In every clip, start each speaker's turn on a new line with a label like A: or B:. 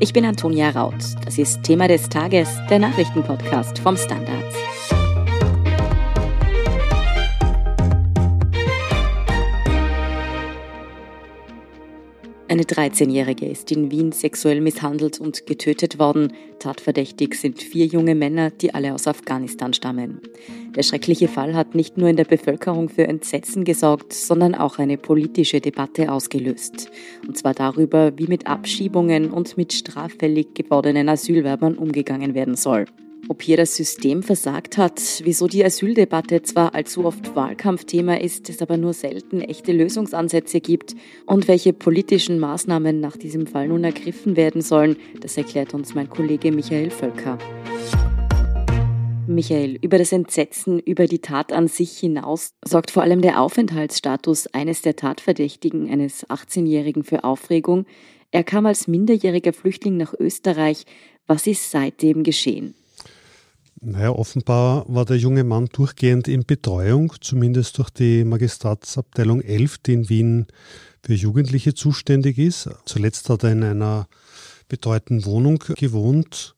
A: Ich bin Antonia Raut. Das ist Thema des Tages, der Nachrichtenpodcast vom Standard. Eine 13-Jährige ist in Wien sexuell misshandelt und getötet worden. Tatverdächtig sind vier junge Männer, die alle aus Afghanistan stammen. Der schreckliche Fall hat nicht nur in der Bevölkerung für Entsetzen gesorgt, sondern auch eine politische Debatte ausgelöst. Und zwar darüber, wie mit Abschiebungen und mit straffällig gewordenen Asylwerbern umgegangen werden soll. Ob hier das System versagt hat, wieso die Asyldebatte zwar allzu oft Wahlkampfthema ist, es aber nur selten echte Lösungsansätze gibt und welche politischen Maßnahmen nach diesem Fall nun ergriffen werden sollen, das erklärt uns mein Kollege Michael Völker. Michael, über das Entsetzen über die Tat an sich hinaus sorgt vor allem der Aufenthaltsstatus eines der Tatverdächtigen, eines 18-Jährigen, für Aufregung. Er kam als minderjähriger Flüchtling nach Österreich. Was ist seitdem geschehen?
B: Naja, offenbar war der junge Mann durchgehend in Betreuung, zumindest durch die Magistratsabteilung 11, die in Wien für Jugendliche zuständig ist. Zuletzt hat er in einer betreuten Wohnung gewohnt.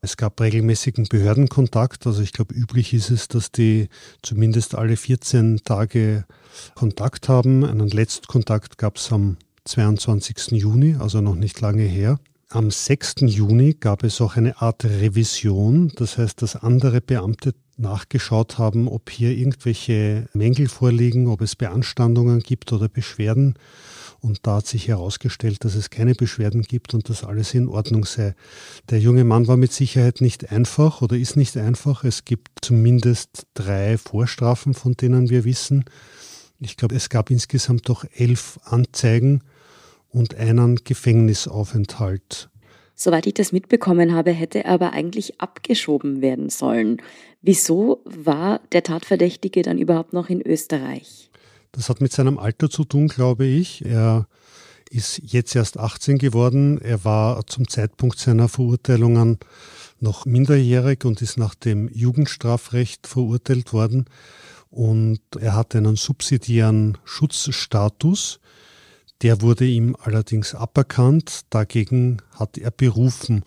B: Es gab regelmäßigen Behördenkontakt. Also ich glaube, üblich ist es, dass die zumindest alle 14 Tage Kontakt haben. Einen Letztkontakt gab es am 22. Juni, also noch nicht lange her. Am 6. Juni gab es auch eine Art Revision, das heißt, dass andere Beamte nachgeschaut haben, ob hier irgendwelche Mängel vorliegen, ob es Beanstandungen gibt oder Beschwerden. Und da hat sich herausgestellt, dass es keine Beschwerden gibt und dass alles in Ordnung sei. Der junge Mann war mit Sicherheit nicht einfach oder ist nicht einfach. Es gibt zumindest drei Vorstrafen, von denen wir wissen. Ich glaube, es gab insgesamt doch elf Anzeigen und einen Gefängnisaufenthalt.
A: Soweit ich das mitbekommen habe, hätte er aber eigentlich abgeschoben werden sollen. Wieso war der Tatverdächtige dann überhaupt noch in Österreich?
B: Das hat mit seinem Alter zu tun, glaube ich. Er ist jetzt erst 18 geworden. Er war zum Zeitpunkt seiner Verurteilungen noch minderjährig und ist nach dem Jugendstrafrecht verurteilt worden. Und er hat einen subsidiären Schutzstatus. Der wurde ihm allerdings aberkannt. Dagegen hat er berufen.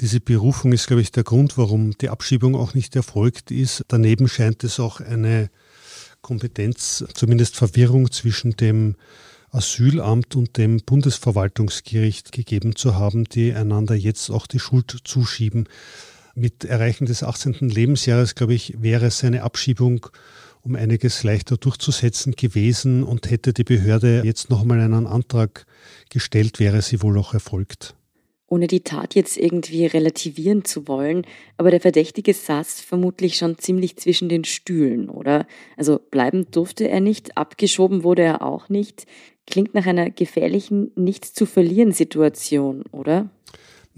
B: Diese Berufung ist, glaube ich, der Grund, warum die Abschiebung auch nicht erfolgt ist. Daneben scheint es auch eine Kompetenz, zumindest Verwirrung zwischen dem Asylamt und dem Bundesverwaltungsgericht gegeben zu haben, die einander jetzt auch die Schuld zuschieben. Mit Erreichen des 18. Lebensjahres, glaube ich, wäre seine Abschiebung um einiges leichter durchzusetzen gewesen und hätte die Behörde jetzt noch einmal einen Antrag gestellt, wäre sie wohl auch erfolgt.
A: Ohne die Tat jetzt irgendwie relativieren zu wollen, aber der Verdächtige saß vermutlich schon ziemlich zwischen den Stühlen, oder? Also bleiben durfte er nicht, abgeschoben wurde er auch nicht. Klingt nach einer gefährlichen, nichts zu verlieren Situation, oder?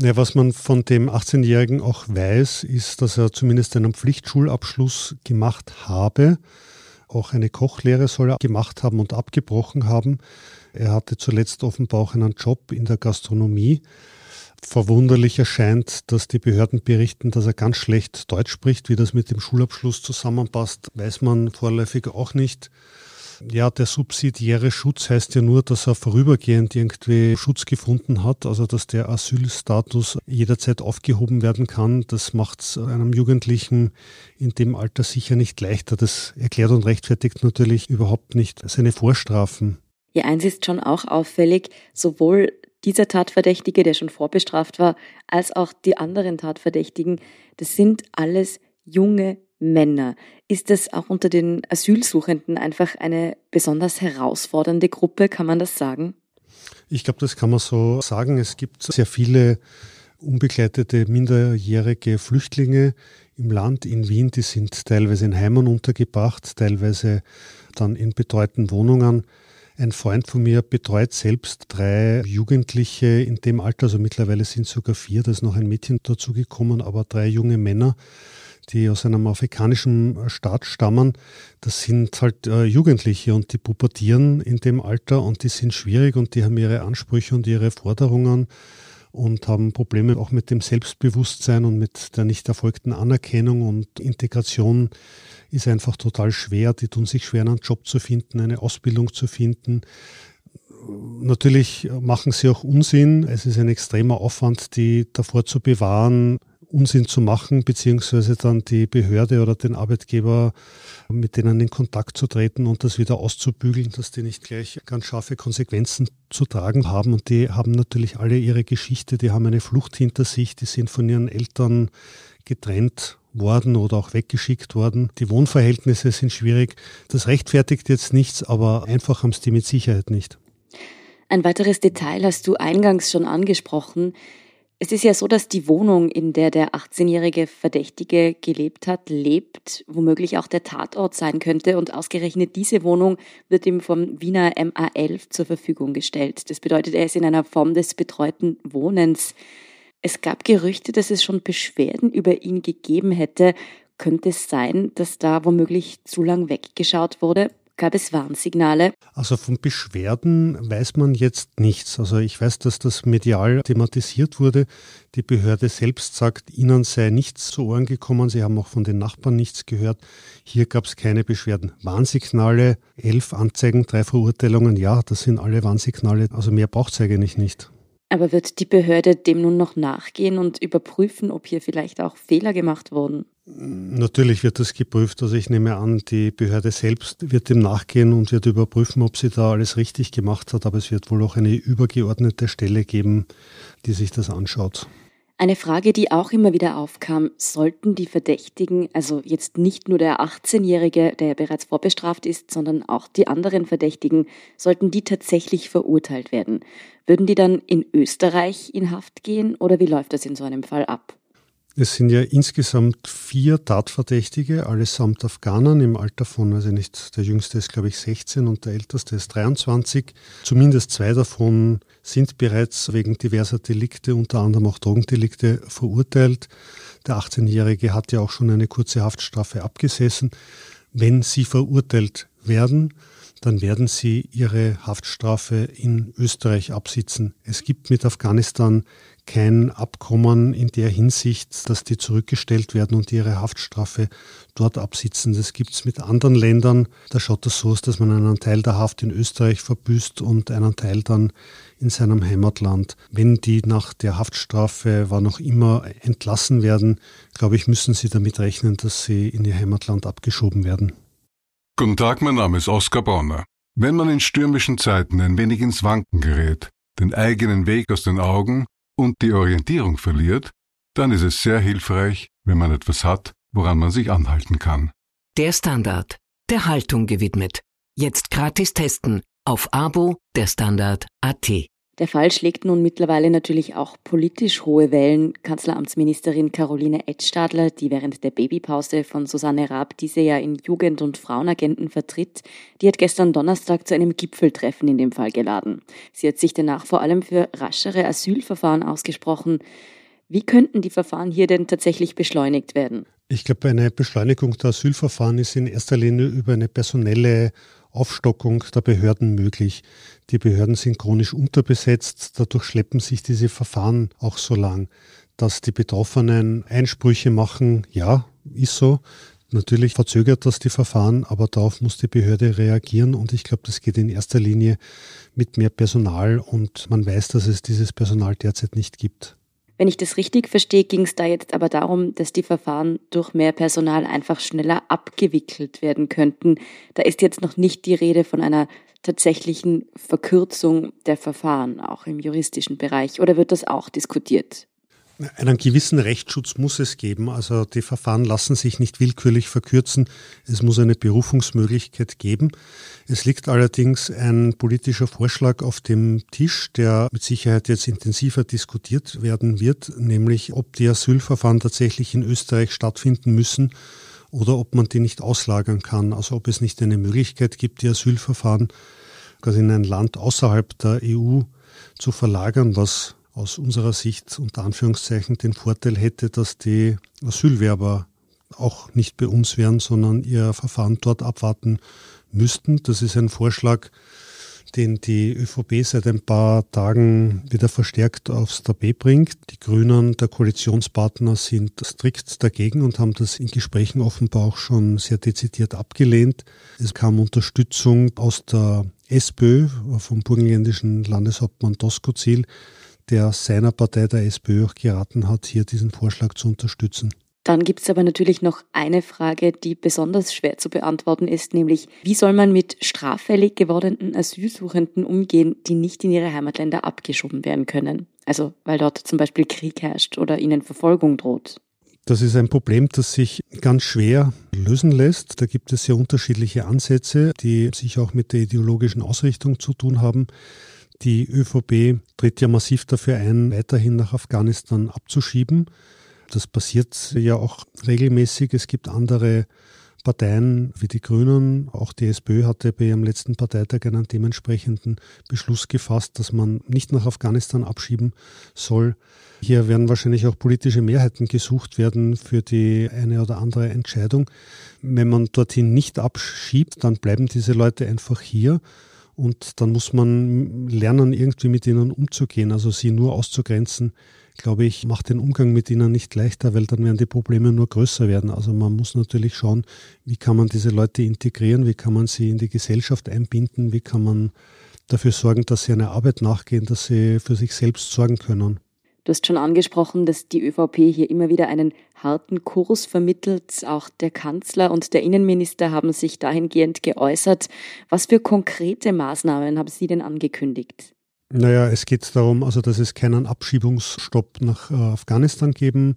B: Ja, was man von dem 18-Jährigen auch weiß, ist, dass er zumindest einen Pflichtschulabschluss gemacht habe. Auch eine Kochlehre soll er gemacht haben und abgebrochen haben. Er hatte zuletzt offenbar auch einen Job in der Gastronomie. Verwunderlich erscheint, dass die Behörden berichten, dass er ganz schlecht Deutsch spricht. Wie das mit dem Schulabschluss zusammenpasst, weiß man vorläufig auch nicht. Ja, der subsidiäre Schutz heißt ja nur, dass er vorübergehend irgendwie Schutz gefunden hat, also dass der Asylstatus jederzeit aufgehoben werden kann. Das macht es einem Jugendlichen in dem Alter sicher nicht leichter. Das erklärt und rechtfertigt natürlich überhaupt nicht seine Vorstrafen.
A: Ja, eins ist schon auch auffällig, sowohl dieser Tatverdächtige, der schon vorbestraft war, als auch die anderen Tatverdächtigen, das sind alles junge Männer. Ist das auch unter den Asylsuchenden einfach eine besonders herausfordernde Gruppe, kann man das sagen?
B: Ich glaube, das kann man so sagen. Es gibt sehr viele unbegleitete minderjährige Flüchtlinge im Land in Wien, die sind teilweise in Heimen untergebracht, teilweise dann in betreuten Wohnungen. Ein Freund von mir betreut selbst drei Jugendliche in dem Alter, also mittlerweile sind sogar vier, da ist noch ein Mädchen dazugekommen, aber drei junge Männer, die aus einem afrikanischen Staat stammen, das sind halt äh, Jugendliche und die pubertieren in dem Alter und die sind schwierig und die haben ihre Ansprüche und ihre Forderungen und haben Probleme auch mit dem Selbstbewusstsein und mit der nicht erfolgten Anerkennung und Integration ist einfach total schwer. Die tun sich schwer, einen Job zu finden, eine Ausbildung zu finden Natürlich machen sie auch Unsinn. Es ist ein extremer Aufwand, die davor zu bewahren, Unsinn zu machen, beziehungsweise dann die Behörde oder den Arbeitgeber mit denen in Kontakt zu treten und das wieder auszubügeln, dass die nicht gleich ganz scharfe Konsequenzen zu tragen haben. Und die haben natürlich alle ihre Geschichte, die haben eine Flucht hinter sich, die sind von ihren Eltern getrennt worden oder auch weggeschickt worden. Die Wohnverhältnisse sind schwierig. Das rechtfertigt jetzt nichts, aber einfach haben es die mit Sicherheit nicht.
A: Ein weiteres Detail hast du eingangs schon angesprochen. Es ist ja so, dass die Wohnung, in der der 18-jährige Verdächtige gelebt hat, lebt, womöglich auch der Tatort sein könnte. Und ausgerechnet diese Wohnung wird ihm vom Wiener MA11 zur Verfügung gestellt. Das bedeutet, er ist in einer Form des betreuten Wohnens. Es gab Gerüchte, dass es schon Beschwerden über ihn gegeben hätte. Könnte es sein, dass da womöglich zu lang weggeschaut wurde? Gab es Warnsignale?
B: Also von Beschwerden weiß man jetzt nichts. Also ich weiß, dass das medial thematisiert wurde. Die Behörde selbst sagt, ihnen sei nichts zu Ohren gekommen. Sie haben auch von den Nachbarn nichts gehört. Hier gab es keine Beschwerden. Warnsignale, elf Anzeigen, drei Verurteilungen. Ja, das sind alle Warnsignale. Also mehr braucht es eigentlich nicht.
A: Aber wird die Behörde dem nun noch nachgehen und überprüfen, ob hier vielleicht auch Fehler gemacht wurden?
B: Natürlich wird das geprüft. Also ich nehme an, die Behörde selbst wird dem nachgehen und wird überprüfen, ob sie da alles richtig gemacht hat. Aber es wird wohl auch eine übergeordnete Stelle geben, die sich das anschaut.
A: Eine Frage, die auch immer wieder aufkam, sollten die Verdächtigen, also jetzt nicht nur der 18-Jährige, der bereits vorbestraft ist, sondern auch die anderen Verdächtigen, sollten die tatsächlich verurteilt werden? Würden die dann in Österreich in Haft gehen oder wie läuft das in so einem Fall ab?
B: Es sind ja insgesamt vier Tatverdächtige, allesamt Afghanen im Alter von, also nicht, der jüngste ist glaube ich 16 und der älteste ist 23. Zumindest zwei davon sind bereits wegen diverser Delikte, unter anderem auch Drogendelikte, verurteilt. Der 18-Jährige hat ja auch schon eine kurze Haftstrafe abgesessen. Wenn sie verurteilt werden, dann werden sie ihre Haftstrafe in Österreich absitzen. Es gibt mit Afghanistan kein Abkommen in der Hinsicht, dass die zurückgestellt werden und ihre Haftstrafe dort absitzen. Das gibt es mit anderen Ländern. Da schaut das so aus, dass man einen Teil der Haft in Österreich verbüßt und einen Teil dann in seinem Heimatland. Wenn die nach der Haftstrafe war noch immer entlassen werden, glaube ich, müssen sie damit rechnen, dass sie in ihr Heimatland abgeschoben werden.
C: Guten Tag, mein Name ist Oskar Bonner. Wenn man in stürmischen Zeiten ein wenig ins Wanken gerät, den eigenen Weg aus den Augen und die Orientierung verliert, dann ist es sehr hilfreich, wenn man etwas hat, woran man sich anhalten kann.
D: Der Standard, der Haltung gewidmet. Jetzt gratis testen auf Abo der Standard.at.
A: Der Fall schlägt nun mittlerweile natürlich auch politisch hohe Wellen. Kanzleramtsministerin Caroline Edstadler, die während der Babypause von Susanne Raab diese ja in Jugend- und Frauenagenten vertritt, die hat gestern Donnerstag zu einem Gipfeltreffen in dem Fall geladen. Sie hat sich danach vor allem für raschere Asylverfahren ausgesprochen. Wie könnten die Verfahren hier denn tatsächlich beschleunigt werden?
B: Ich glaube, eine Beschleunigung der Asylverfahren ist in erster Linie über eine personelle Aufstockung der Behörden möglich. Die Behörden sind chronisch unterbesetzt, dadurch schleppen sich diese Verfahren auch so lang. Dass die Betroffenen Einsprüche machen, ja, ist so. Natürlich verzögert das die Verfahren, aber darauf muss die Behörde reagieren und ich glaube, das geht in erster Linie mit mehr Personal und man weiß, dass es dieses Personal derzeit nicht gibt.
A: Wenn ich das richtig verstehe, ging es da jetzt aber darum, dass die Verfahren durch mehr Personal einfach schneller abgewickelt werden könnten. Da ist jetzt noch nicht die Rede von einer tatsächlichen Verkürzung der Verfahren, auch im juristischen Bereich. Oder wird das auch diskutiert?
B: Einen gewissen Rechtsschutz muss es geben. Also die Verfahren lassen sich nicht willkürlich verkürzen. Es muss eine Berufungsmöglichkeit geben. Es liegt allerdings ein politischer Vorschlag auf dem Tisch, der mit Sicherheit jetzt intensiver diskutiert werden wird, nämlich ob die Asylverfahren tatsächlich in Österreich stattfinden müssen oder ob man die nicht auslagern kann. Also ob es nicht eine Möglichkeit gibt, die Asylverfahren quasi in ein Land außerhalb der EU zu verlagern, was aus unserer Sicht unter Anführungszeichen den Vorteil hätte, dass die Asylwerber auch nicht bei uns wären, sondern ihr Verfahren dort abwarten müssten. Das ist ein Vorschlag, den die ÖVP seit ein paar Tagen wieder verstärkt aufs Tapet bringt. Die Grünen, der Koalitionspartner, sind strikt dagegen und haben das in Gesprächen offenbar auch schon sehr dezidiert abgelehnt. Es kam Unterstützung aus der SPÖ, vom burgenländischen Landeshauptmann Doskozil, der seiner Partei der SPÖ auch geraten hat, hier diesen Vorschlag zu unterstützen.
A: Dann gibt es aber natürlich noch eine Frage, die besonders schwer zu beantworten ist, nämlich wie soll man mit straffällig gewordenen Asylsuchenden umgehen, die nicht in ihre Heimatländer abgeschoben werden können? Also weil dort zum Beispiel Krieg herrscht oder ihnen Verfolgung droht.
B: Das ist ein Problem, das sich ganz schwer lösen lässt. Da gibt es sehr unterschiedliche Ansätze, die sich auch mit der ideologischen Ausrichtung zu tun haben. Die ÖVP tritt ja massiv dafür ein, weiterhin nach Afghanistan abzuschieben. Das passiert ja auch regelmäßig. Es gibt andere Parteien wie die Grünen, auch die SPÖ hatte bei ihrem letzten Parteitag einen dementsprechenden Beschluss gefasst, dass man nicht nach Afghanistan abschieben soll. Hier werden wahrscheinlich auch politische Mehrheiten gesucht werden für die eine oder andere Entscheidung. Wenn man dorthin nicht abschiebt, dann bleiben diese Leute einfach hier und dann muss man lernen, irgendwie mit ihnen umzugehen, also sie nur auszugrenzen glaube ich, macht den Umgang mit ihnen nicht leichter, weil dann werden die Probleme nur größer werden. Also man muss natürlich schauen, wie kann man diese Leute integrieren, wie kann man sie in die Gesellschaft einbinden, wie kann man dafür sorgen, dass sie einer Arbeit nachgehen, dass sie für sich selbst sorgen können.
A: Du hast schon angesprochen, dass die ÖVP hier immer wieder einen harten Kurs vermittelt. Auch der Kanzler und der Innenminister haben sich dahingehend geäußert. Was für konkrete Maßnahmen haben Sie denn angekündigt?
B: Naja, es geht darum, also dass es keinen Abschiebungsstopp nach äh, Afghanistan geben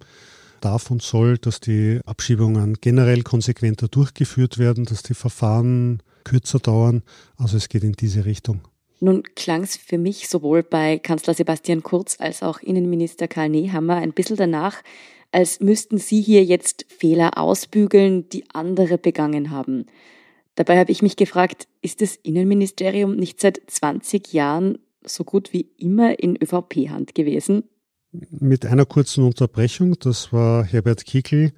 B: darf und soll, dass die Abschiebungen generell konsequenter durchgeführt werden, dass die Verfahren kürzer dauern. Also es geht in diese Richtung.
A: Nun klang es für mich sowohl bei Kanzler Sebastian Kurz als auch Innenminister Karl Nehammer ein bisschen danach, als müssten sie hier jetzt Fehler ausbügeln, die andere begangen haben. Dabei habe ich mich gefragt, ist das Innenministerium nicht seit 20 Jahren so gut wie immer in ÖVP-Hand gewesen?
B: Mit einer kurzen Unterbrechung. Das war Herbert Kickl,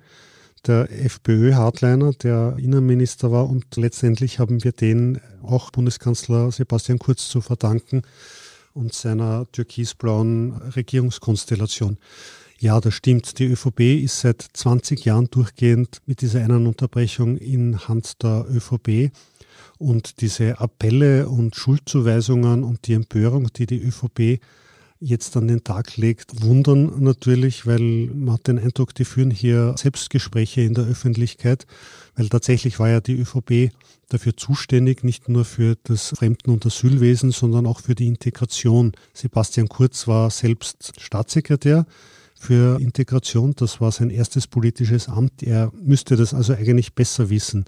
B: der FPÖ-Hardliner, der Innenminister war. Und letztendlich haben wir den auch Bundeskanzler Sebastian Kurz zu verdanken und seiner türkisblauen Regierungskonstellation. Ja, das stimmt. Die ÖVP ist seit 20 Jahren durchgehend mit dieser einen Unterbrechung in Hand der ÖVP. Und diese Appelle und Schuldzuweisungen und die Empörung, die die ÖVP jetzt an den Tag legt, wundern natürlich, weil man hat den Eindruck, die führen hier Selbstgespräche in der Öffentlichkeit, weil tatsächlich war ja die ÖVP dafür zuständig, nicht nur für das Fremden- und Asylwesen, sondern auch für die Integration. Sebastian Kurz war selbst Staatssekretär für Integration, das war sein erstes politisches Amt. Er müsste das also eigentlich besser wissen.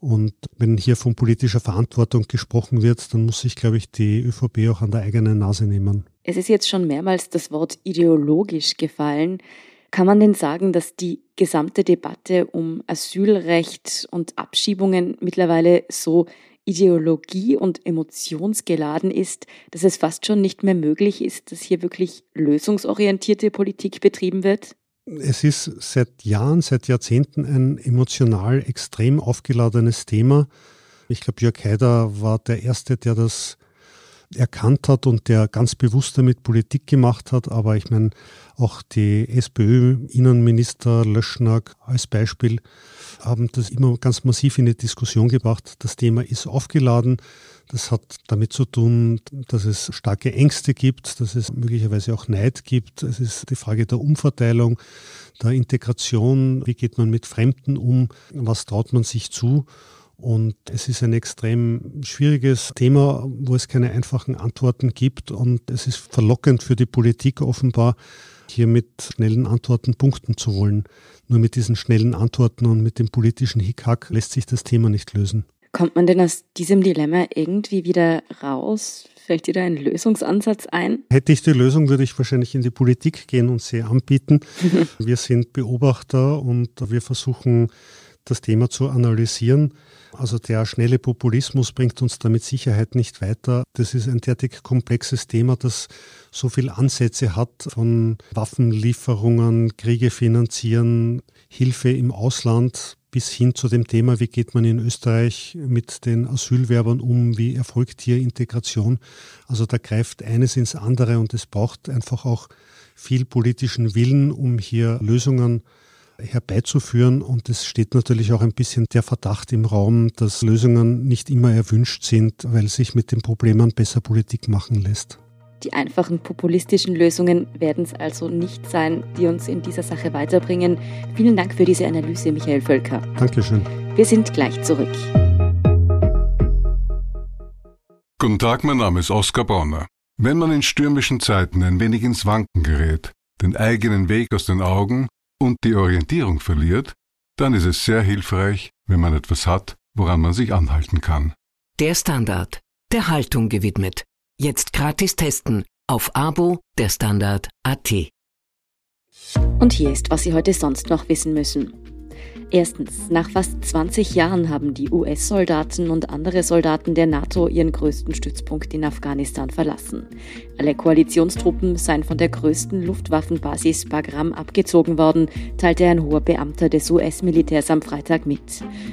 B: Und wenn hier von politischer Verantwortung gesprochen wird, dann muss sich, glaube ich, die ÖVP auch an der eigenen Nase nehmen.
A: Es ist jetzt schon mehrmals das Wort ideologisch gefallen. Kann man denn sagen, dass die gesamte Debatte um Asylrecht und Abschiebungen mittlerweile so ideologie- und emotionsgeladen ist, dass es fast schon nicht mehr möglich ist, dass hier wirklich lösungsorientierte Politik betrieben wird?
B: Es ist seit Jahren, seit Jahrzehnten ein emotional extrem aufgeladenes Thema. Ich glaube, Jörg Haider war der Erste, der das erkannt hat und der ganz bewusst damit Politik gemacht hat. Aber ich meine, auch die SPÖ-Innenminister Löschnag als Beispiel haben das immer ganz massiv in die Diskussion gebracht. Das Thema ist aufgeladen. Das hat damit zu tun, dass es starke Ängste gibt, dass es möglicherweise auch Neid gibt. Es ist die Frage der Umverteilung, der Integration. Wie geht man mit Fremden um? Was traut man sich zu? Und es ist ein extrem schwieriges Thema, wo es keine einfachen Antworten gibt. Und es ist verlockend für die Politik offenbar, hier mit schnellen Antworten punkten zu wollen. Nur mit diesen schnellen Antworten und mit dem politischen Hickhack lässt sich das Thema nicht lösen.
A: Kommt man denn aus diesem Dilemma irgendwie wieder raus? Fällt dir da ein Lösungsansatz ein?
B: Hätte ich die Lösung, würde ich wahrscheinlich in die Politik gehen und sie anbieten. wir sind Beobachter und wir versuchen, das Thema zu analysieren. Also der schnelle Populismus bringt uns da mit Sicherheit nicht weiter. Das ist ein derartig komplexes Thema, das so viele Ansätze hat von Waffenlieferungen, Kriege finanzieren, Hilfe im Ausland bis hin zu dem Thema, wie geht man in Österreich mit den Asylwerbern um, wie erfolgt hier Integration. Also da greift eines ins andere und es braucht einfach auch viel politischen Willen, um hier Lösungen herbeizuführen. Und es steht natürlich auch ein bisschen der Verdacht im Raum, dass Lösungen nicht immer erwünscht sind, weil sich mit den Problemen besser Politik machen lässt.
A: Die einfachen populistischen Lösungen werden es also nicht sein, die uns in dieser Sache weiterbringen. Vielen Dank für diese Analyse, Michael Völker.
B: Dankeschön.
A: Wir sind gleich zurück.
C: Guten Tag, mein Name ist Oskar Bonner. Wenn man in stürmischen Zeiten ein wenig ins Wanken gerät, den eigenen Weg aus den Augen und die Orientierung verliert, dann ist es sehr hilfreich, wenn man etwas hat, woran man sich anhalten kann.
D: Der Standard, der Haltung gewidmet. Jetzt gratis testen auf Abo der Standard AT.
A: Und hier ist, was Sie heute sonst noch wissen müssen. Erstens, nach fast 20 Jahren haben die US-Soldaten und andere Soldaten der NATO ihren größten Stützpunkt in Afghanistan verlassen. Alle Koalitionstruppen seien von der größten Luftwaffenbasis Bagram abgezogen worden, teilte ein hoher Beamter des US-Militärs am Freitag mit.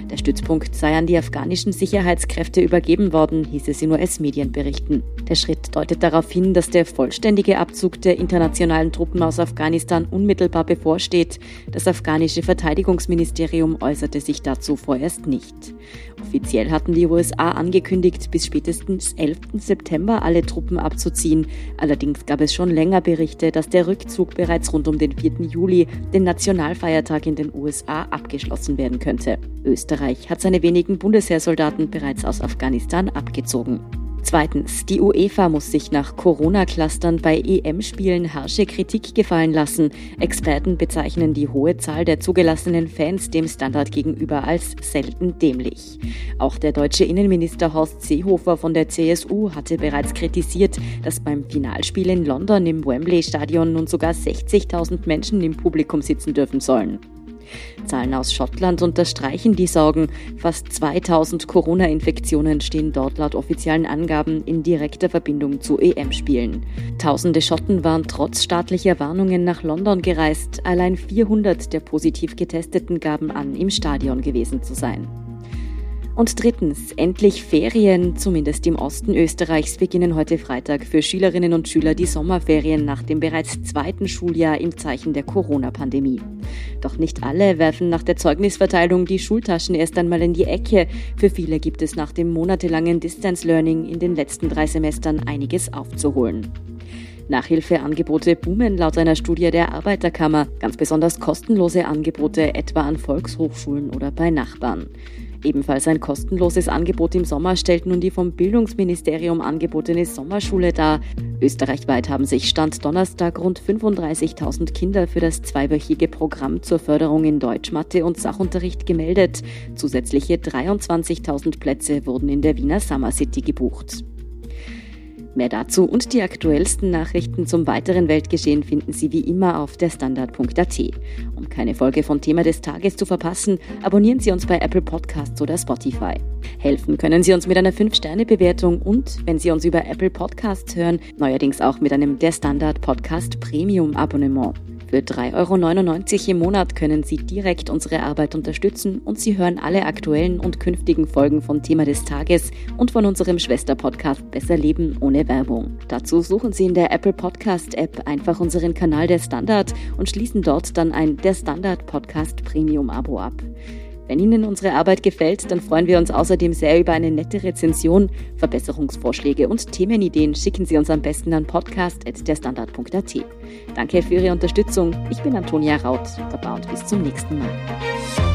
A: Der Stützpunkt sei an die afghanischen Sicherheitskräfte übergeben worden, hieß es in US-Medienberichten. Der Schritt deutet darauf hin, dass der vollständige Abzug der internationalen Truppen aus Afghanistan unmittelbar bevorsteht. Das afghanische Verteidigungsministerium Ministerium äußerte sich dazu vorerst nicht. Offiziell hatten die USA angekündigt, bis spätestens 11. September alle Truppen abzuziehen. Allerdings gab es schon länger Berichte, dass der Rückzug bereits rund um den 4. Juli, den Nationalfeiertag in den USA, abgeschlossen werden könnte. Österreich hat seine wenigen Bundesheersoldaten bereits aus Afghanistan abgezogen. Zweitens, die UEFA muss sich nach Corona-Clustern bei EM-Spielen harsche Kritik gefallen lassen. Experten bezeichnen die hohe Zahl der zugelassenen Fans dem Standard gegenüber als selten dämlich. Auch der deutsche Innenminister Horst Seehofer von der CSU hatte bereits kritisiert, dass beim Finalspiel in London im Wembley-Stadion nun sogar 60.000 Menschen im Publikum sitzen dürfen sollen. Zahlen aus Schottland unterstreichen die Sorgen. Fast 2000 Corona-Infektionen stehen dort laut offiziellen Angaben in direkter Verbindung zu EM-Spielen. Tausende Schotten waren trotz staatlicher Warnungen nach London gereist. Allein 400 der positiv Getesteten gaben an, im Stadion gewesen zu sein. Und drittens, endlich Ferien, zumindest im Osten Österreichs, beginnen heute Freitag für Schülerinnen und Schüler die Sommerferien nach dem bereits zweiten Schuljahr im Zeichen der Corona-Pandemie. Doch nicht alle werfen nach der Zeugnisverteilung die Schultaschen erst einmal in die Ecke. Für viele gibt es nach dem monatelangen Distance Learning in den letzten drei Semestern einiges aufzuholen. Nachhilfeangebote boomen laut einer Studie der Arbeiterkammer, ganz besonders kostenlose Angebote etwa an Volkshochschulen oder bei Nachbarn. Ebenfalls ein kostenloses Angebot im Sommer stellt nun die vom Bildungsministerium angebotene Sommerschule dar. Österreichweit haben sich Stand Donnerstag rund 35.000 Kinder für das zweiwöchige Programm zur Förderung in Deutsch, Mathe und Sachunterricht gemeldet. Zusätzliche 23.000 Plätze wurden in der Wiener Summer City gebucht. Mehr dazu und die aktuellsten Nachrichten zum weiteren Weltgeschehen finden Sie wie immer auf der Standard.at. Um keine Folge von Thema des Tages zu verpassen, abonnieren Sie uns bei Apple Podcasts oder Spotify. Helfen können Sie uns mit einer 5-Sterne-Bewertung und, wenn Sie uns über Apple Podcasts hören, neuerdings auch mit einem Der Standard Podcast Premium Abonnement. Für 3,99 Euro im Monat können Sie direkt unsere Arbeit unterstützen und Sie hören alle aktuellen und künftigen Folgen von Thema des Tages und von unserem Schwesterpodcast Besser Leben ohne Werbung. Dazu suchen Sie in der Apple Podcast App einfach unseren Kanal Der Standard und schließen dort dann ein Der Standard Podcast Premium Abo ab. Wenn Ihnen unsere Arbeit gefällt, dann freuen wir uns außerdem sehr über eine nette Rezension. Verbesserungsvorschläge und Themenideen schicken Sie uns am besten an podcast.derstandard.at. Danke für Ihre Unterstützung. Ich bin Antonia Raut. Baba und bis zum nächsten Mal.